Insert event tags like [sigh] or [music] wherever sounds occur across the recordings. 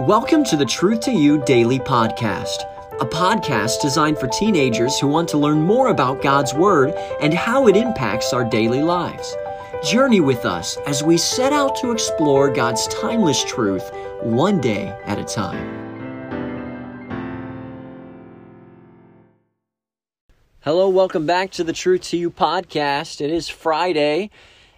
Welcome to the Truth to You Daily Podcast, a podcast designed for teenagers who want to learn more about God's Word and how it impacts our daily lives. Journey with us as we set out to explore God's timeless truth one day at a time. Hello, welcome back to the Truth to You podcast. It is Friday,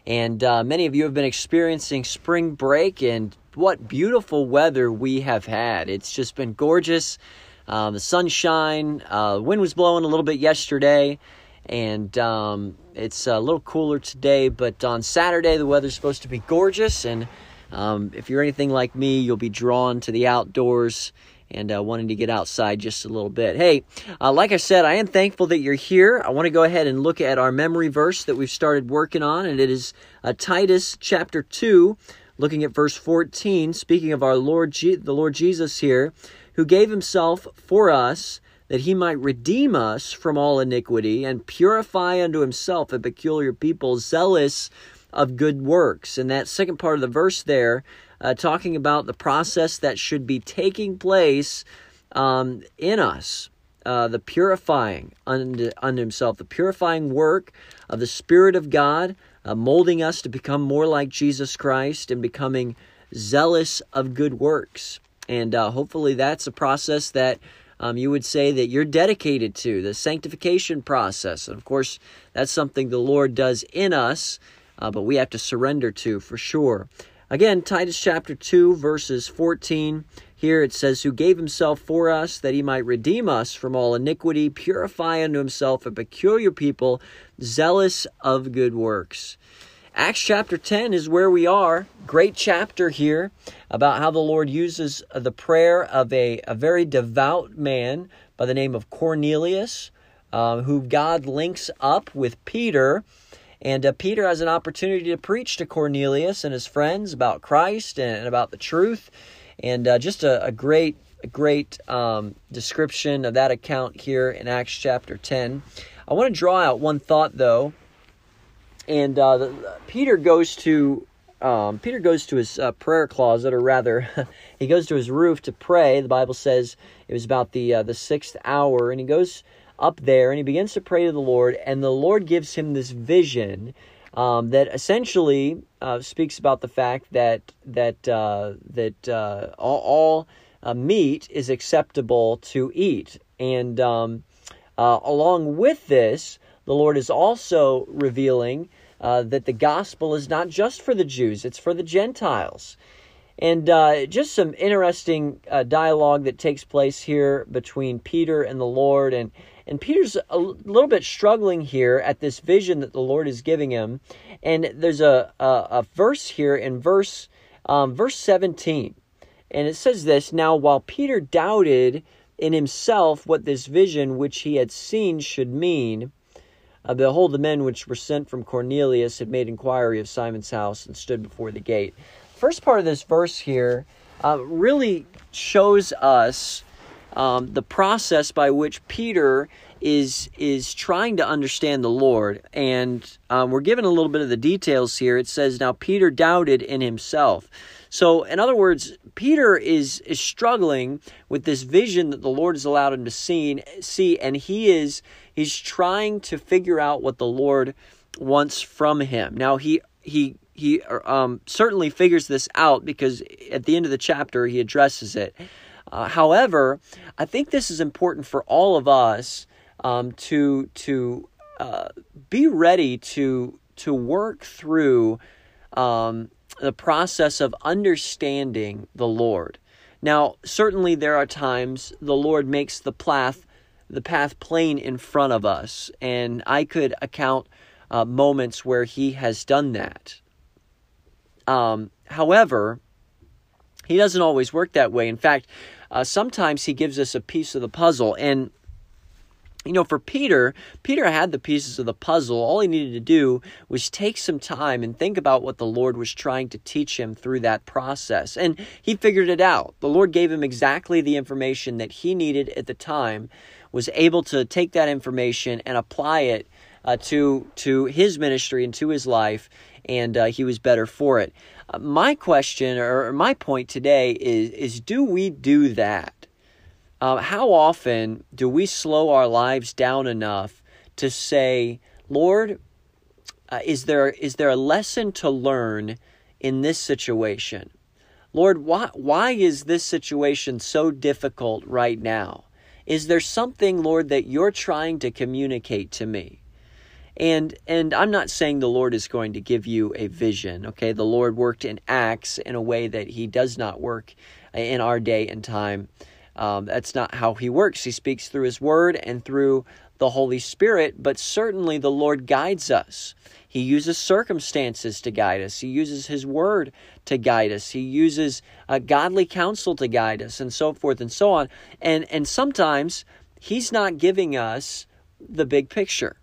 and uh, many of you have been experiencing spring break, and what beautiful weather we have had. It's just been gorgeous. Um, the sunshine, uh, wind was blowing a little bit yesterday, and um, it's a little cooler today. But on Saturday, the weather's supposed to be gorgeous, and um, if you're anything like me, you'll be drawn to the outdoors and uh, wanting to get outside just a little bit. Hey, uh, like I said, I am thankful that you're here. I want to go ahead and look at our memory verse that we've started working on, and it is uh, Titus chapter 2, looking at verse 14, speaking of our Lord, Je- the Lord Jesus here, who gave himself for us that he might redeem us from all iniquity and purify unto himself a peculiar people zealous of good works. And that second part of the verse there uh, talking about the process that should be taking place um, in us. Uh, the purifying unto, unto himself, the purifying work of the Spirit of God, uh, molding us to become more like Jesus Christ and becoming zealous of good works. And uh, hopefully, that's a process that um, you would say that you're dedicated to, the sanctification process. And of course, that's something the Lord does in us, uh, but we have to surrender to for sure. Again, Titus chapter 2, verses 14. Here it says, Who gave himself for us that he might redeem us from all iniquity, purify unto himself a peculiar people, zealous of good works. Acts chapter 10 is where we are. Great chapter here about how the Lord uses the prayer of a, a very devout man by the name of Cornelius, uh, who God links up with Peter and uh, Peter has an opportunity to preach to Cornelius and his friends about Christ and, and about the truth. And uh, just a, a, great, a great um, description of that account here in Acts chapter 10. I want to draw out one thought, though. And uh, the, Peter goes to um, Peter goes to his uh, prayer closet, or rather, [laughs] he goes to his roof to pray. The Bible says it was about the uh, the sixth hour, and he goes up there and he begins to pray to the Lord, and the Lord gives him this vision um, that essentially uh, speaks about the fact that that uh, that uh, all, all uh, meat is acceptable to eat, and um, uh, along with this, the Lord is also revealing uh, that the gospel is not just for the Jews; it's for the Gentiles. And just some interesting dialogue that takes place here between Peter and the Lord. And and Peter's a little bit struggling here at this vision that the Lord is giving him. And there's a, a, a verse here in verse, um, verse 17. And it says this Now, while Peter doubted in himself what this vision which he had seen should mean, uh, behold, the men which were sent from Cornelius had made inquiry of Simon's house and stood before the gate. First part of this verse here uh, really shows us um, the process by which Peter is is trying to understand the Lord, and um, we're given a little bit of the details here. It says, "Now Peter doubted in himself." So, in other words, Peter is is struggling with this vision that the Lord has allowed him to see, see, and he is he's trying to figure out what the Lord wants from him. Now, he he he um, certainly figures this out because at the end of the chapter he addresses it. Uh, however, I think this is important for all of us um, to to uh, be ready to to work through um, the process of understanding the Lord. Now, certainly there are times the Lord makes the path the path plain in front of us, and I could account uh, moments where He has done that. Um, however, He doesn't always work that way. In fact, uh, sometimes he gives us a piece of the puzzle. And, you know, for Peter, Peter had the pieces of the puzzle. All he needed to do was take some time and think about what the Lord was trying to teach him through that process. And he figured it out. The Lord gave him exactly the information that he needed at the time, was able to take that information and apply it uh, to to his ministry and to his life and uh, he was better for it. Uh, my question or my point today is is do we do that? Uh, how often do we slow our lives down enough to say, Lord, uh, is there is there a lesson to learn in this situation? Lord, why why is this situation so difficult right now? Is there something, Lord, that you're trying to communicate to me? And and I'm not saying the Lord is going to give you a vision, okay? The Lord worked in Acts in a way that he does not work in our day and time. Um, that's not how he works. He speaks through his word and through the Holy Spirit, but certainly the Lord guides us. He uses circumstances to guide us. He uses His Word to guide us. He uses a godly counsel to guide us, and so forth and so on. And and sometimes He's not giving us the big picture.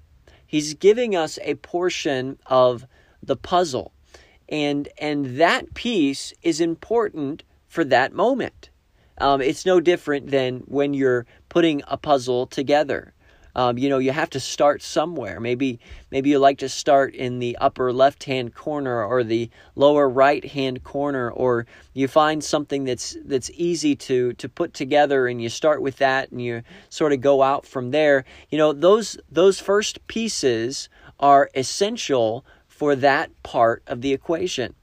He's giving us a portion of the puzzle, and and that piece is important for that moment. Um, it's no different than when you're putting a puzzle together. Um, you know, you have to start somewhere. Maybe maybe you like to start in the upper left-hand corner or the lower right-hand corner, or you find something that's that's easy to to put together, and you start with that, and you sort of go out from there. You know, those those first pieces are essential for that part of the equation.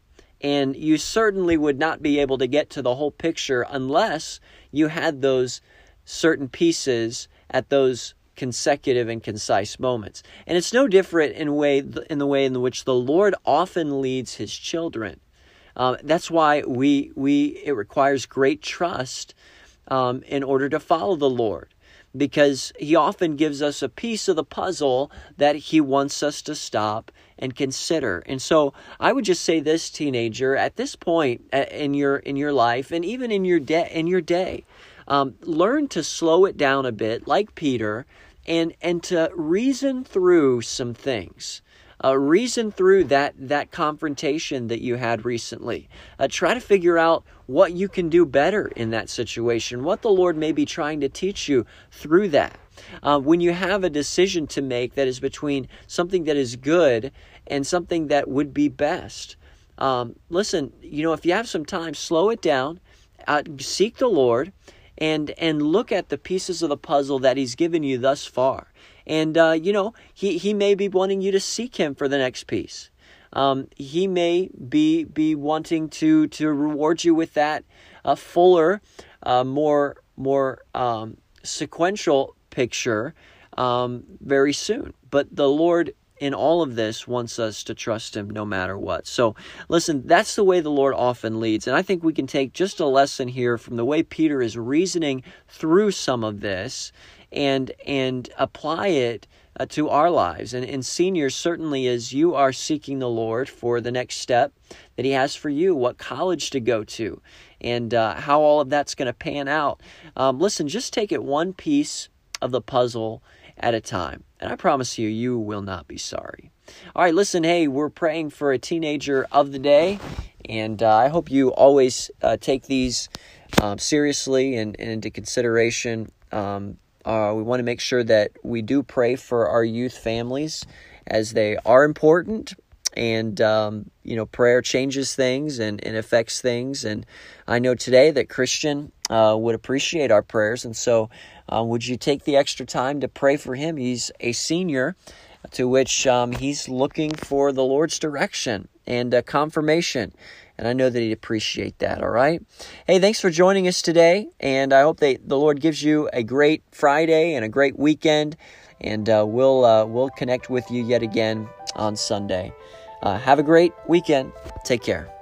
And you certainly would not be able to get to the whole picture unless you had those certain pieces at those consecutive and concise moments. And it's no different in way in the way in which the Lord often leads His children. Um, that's why we we it requires great trust um, in order to follow the Lord, because He often gives us a piece of the puzzle that He wants us to stop and consider. And so I would just say this, teenager, at this point uh, in your in your life, and even in your day in your day. Um, learn to slow it down a bit, like Peter, and and to reason through some things. Uh, reason through that that confrontation that you had recently. Uh, try to figure out what you can do better in that situation. What the Lord may be trying to teach you through that. Uh, when you have a decision to make that is between something that is good and something that would be best. Um, listen, you know, if you have some time, slow it down, uh, seek the Lord, and and look at the pieces of the puzzle that he's given you thus far. And uh, you know, he he may be wanting you to seek him for the next piece. Um, he may be be wanting to to reward you with that a uh, fuller, uh, more more um, sequential picture um, very soon. But the Lord in all of this wants us to trust him no matter what. So, listen, that's the way the Lord often leads. And I think we can take just a lesson here from the way Peter is reasoning through some of this and and apply it uh, to our lives. And, and seniors, certainly as you are seeking the Lord for the next step that he has for you, what college to go to, and uh, how all of that's going to pan out. Um, listen, just take it one piece of the puzzle at a time. And I promise you, you will not be sorry. All right, listen, hey, we're praying for a teenager of the day. And uh, I hope you always uh, take these um, seriously and, and, into consideration. Um, uh, we want to make sure that we do pray for our youth families as they are important and um, you know prayer changes things and, and affects things and i know today that christian uh, would appreciate our prayers. And so uh, would you take the extra time to pray for him? He's a senior to which um, he's looking for the lord's direction and uh, confirmation. And i know that he'd appreciate that all right? Hey thanks for joining us today. And i hope that the lord gives you a great friday and a great weekend. And uh, we'll uh, we'll connect with you yet again on sunday. Uh, have a great weekend. Take care.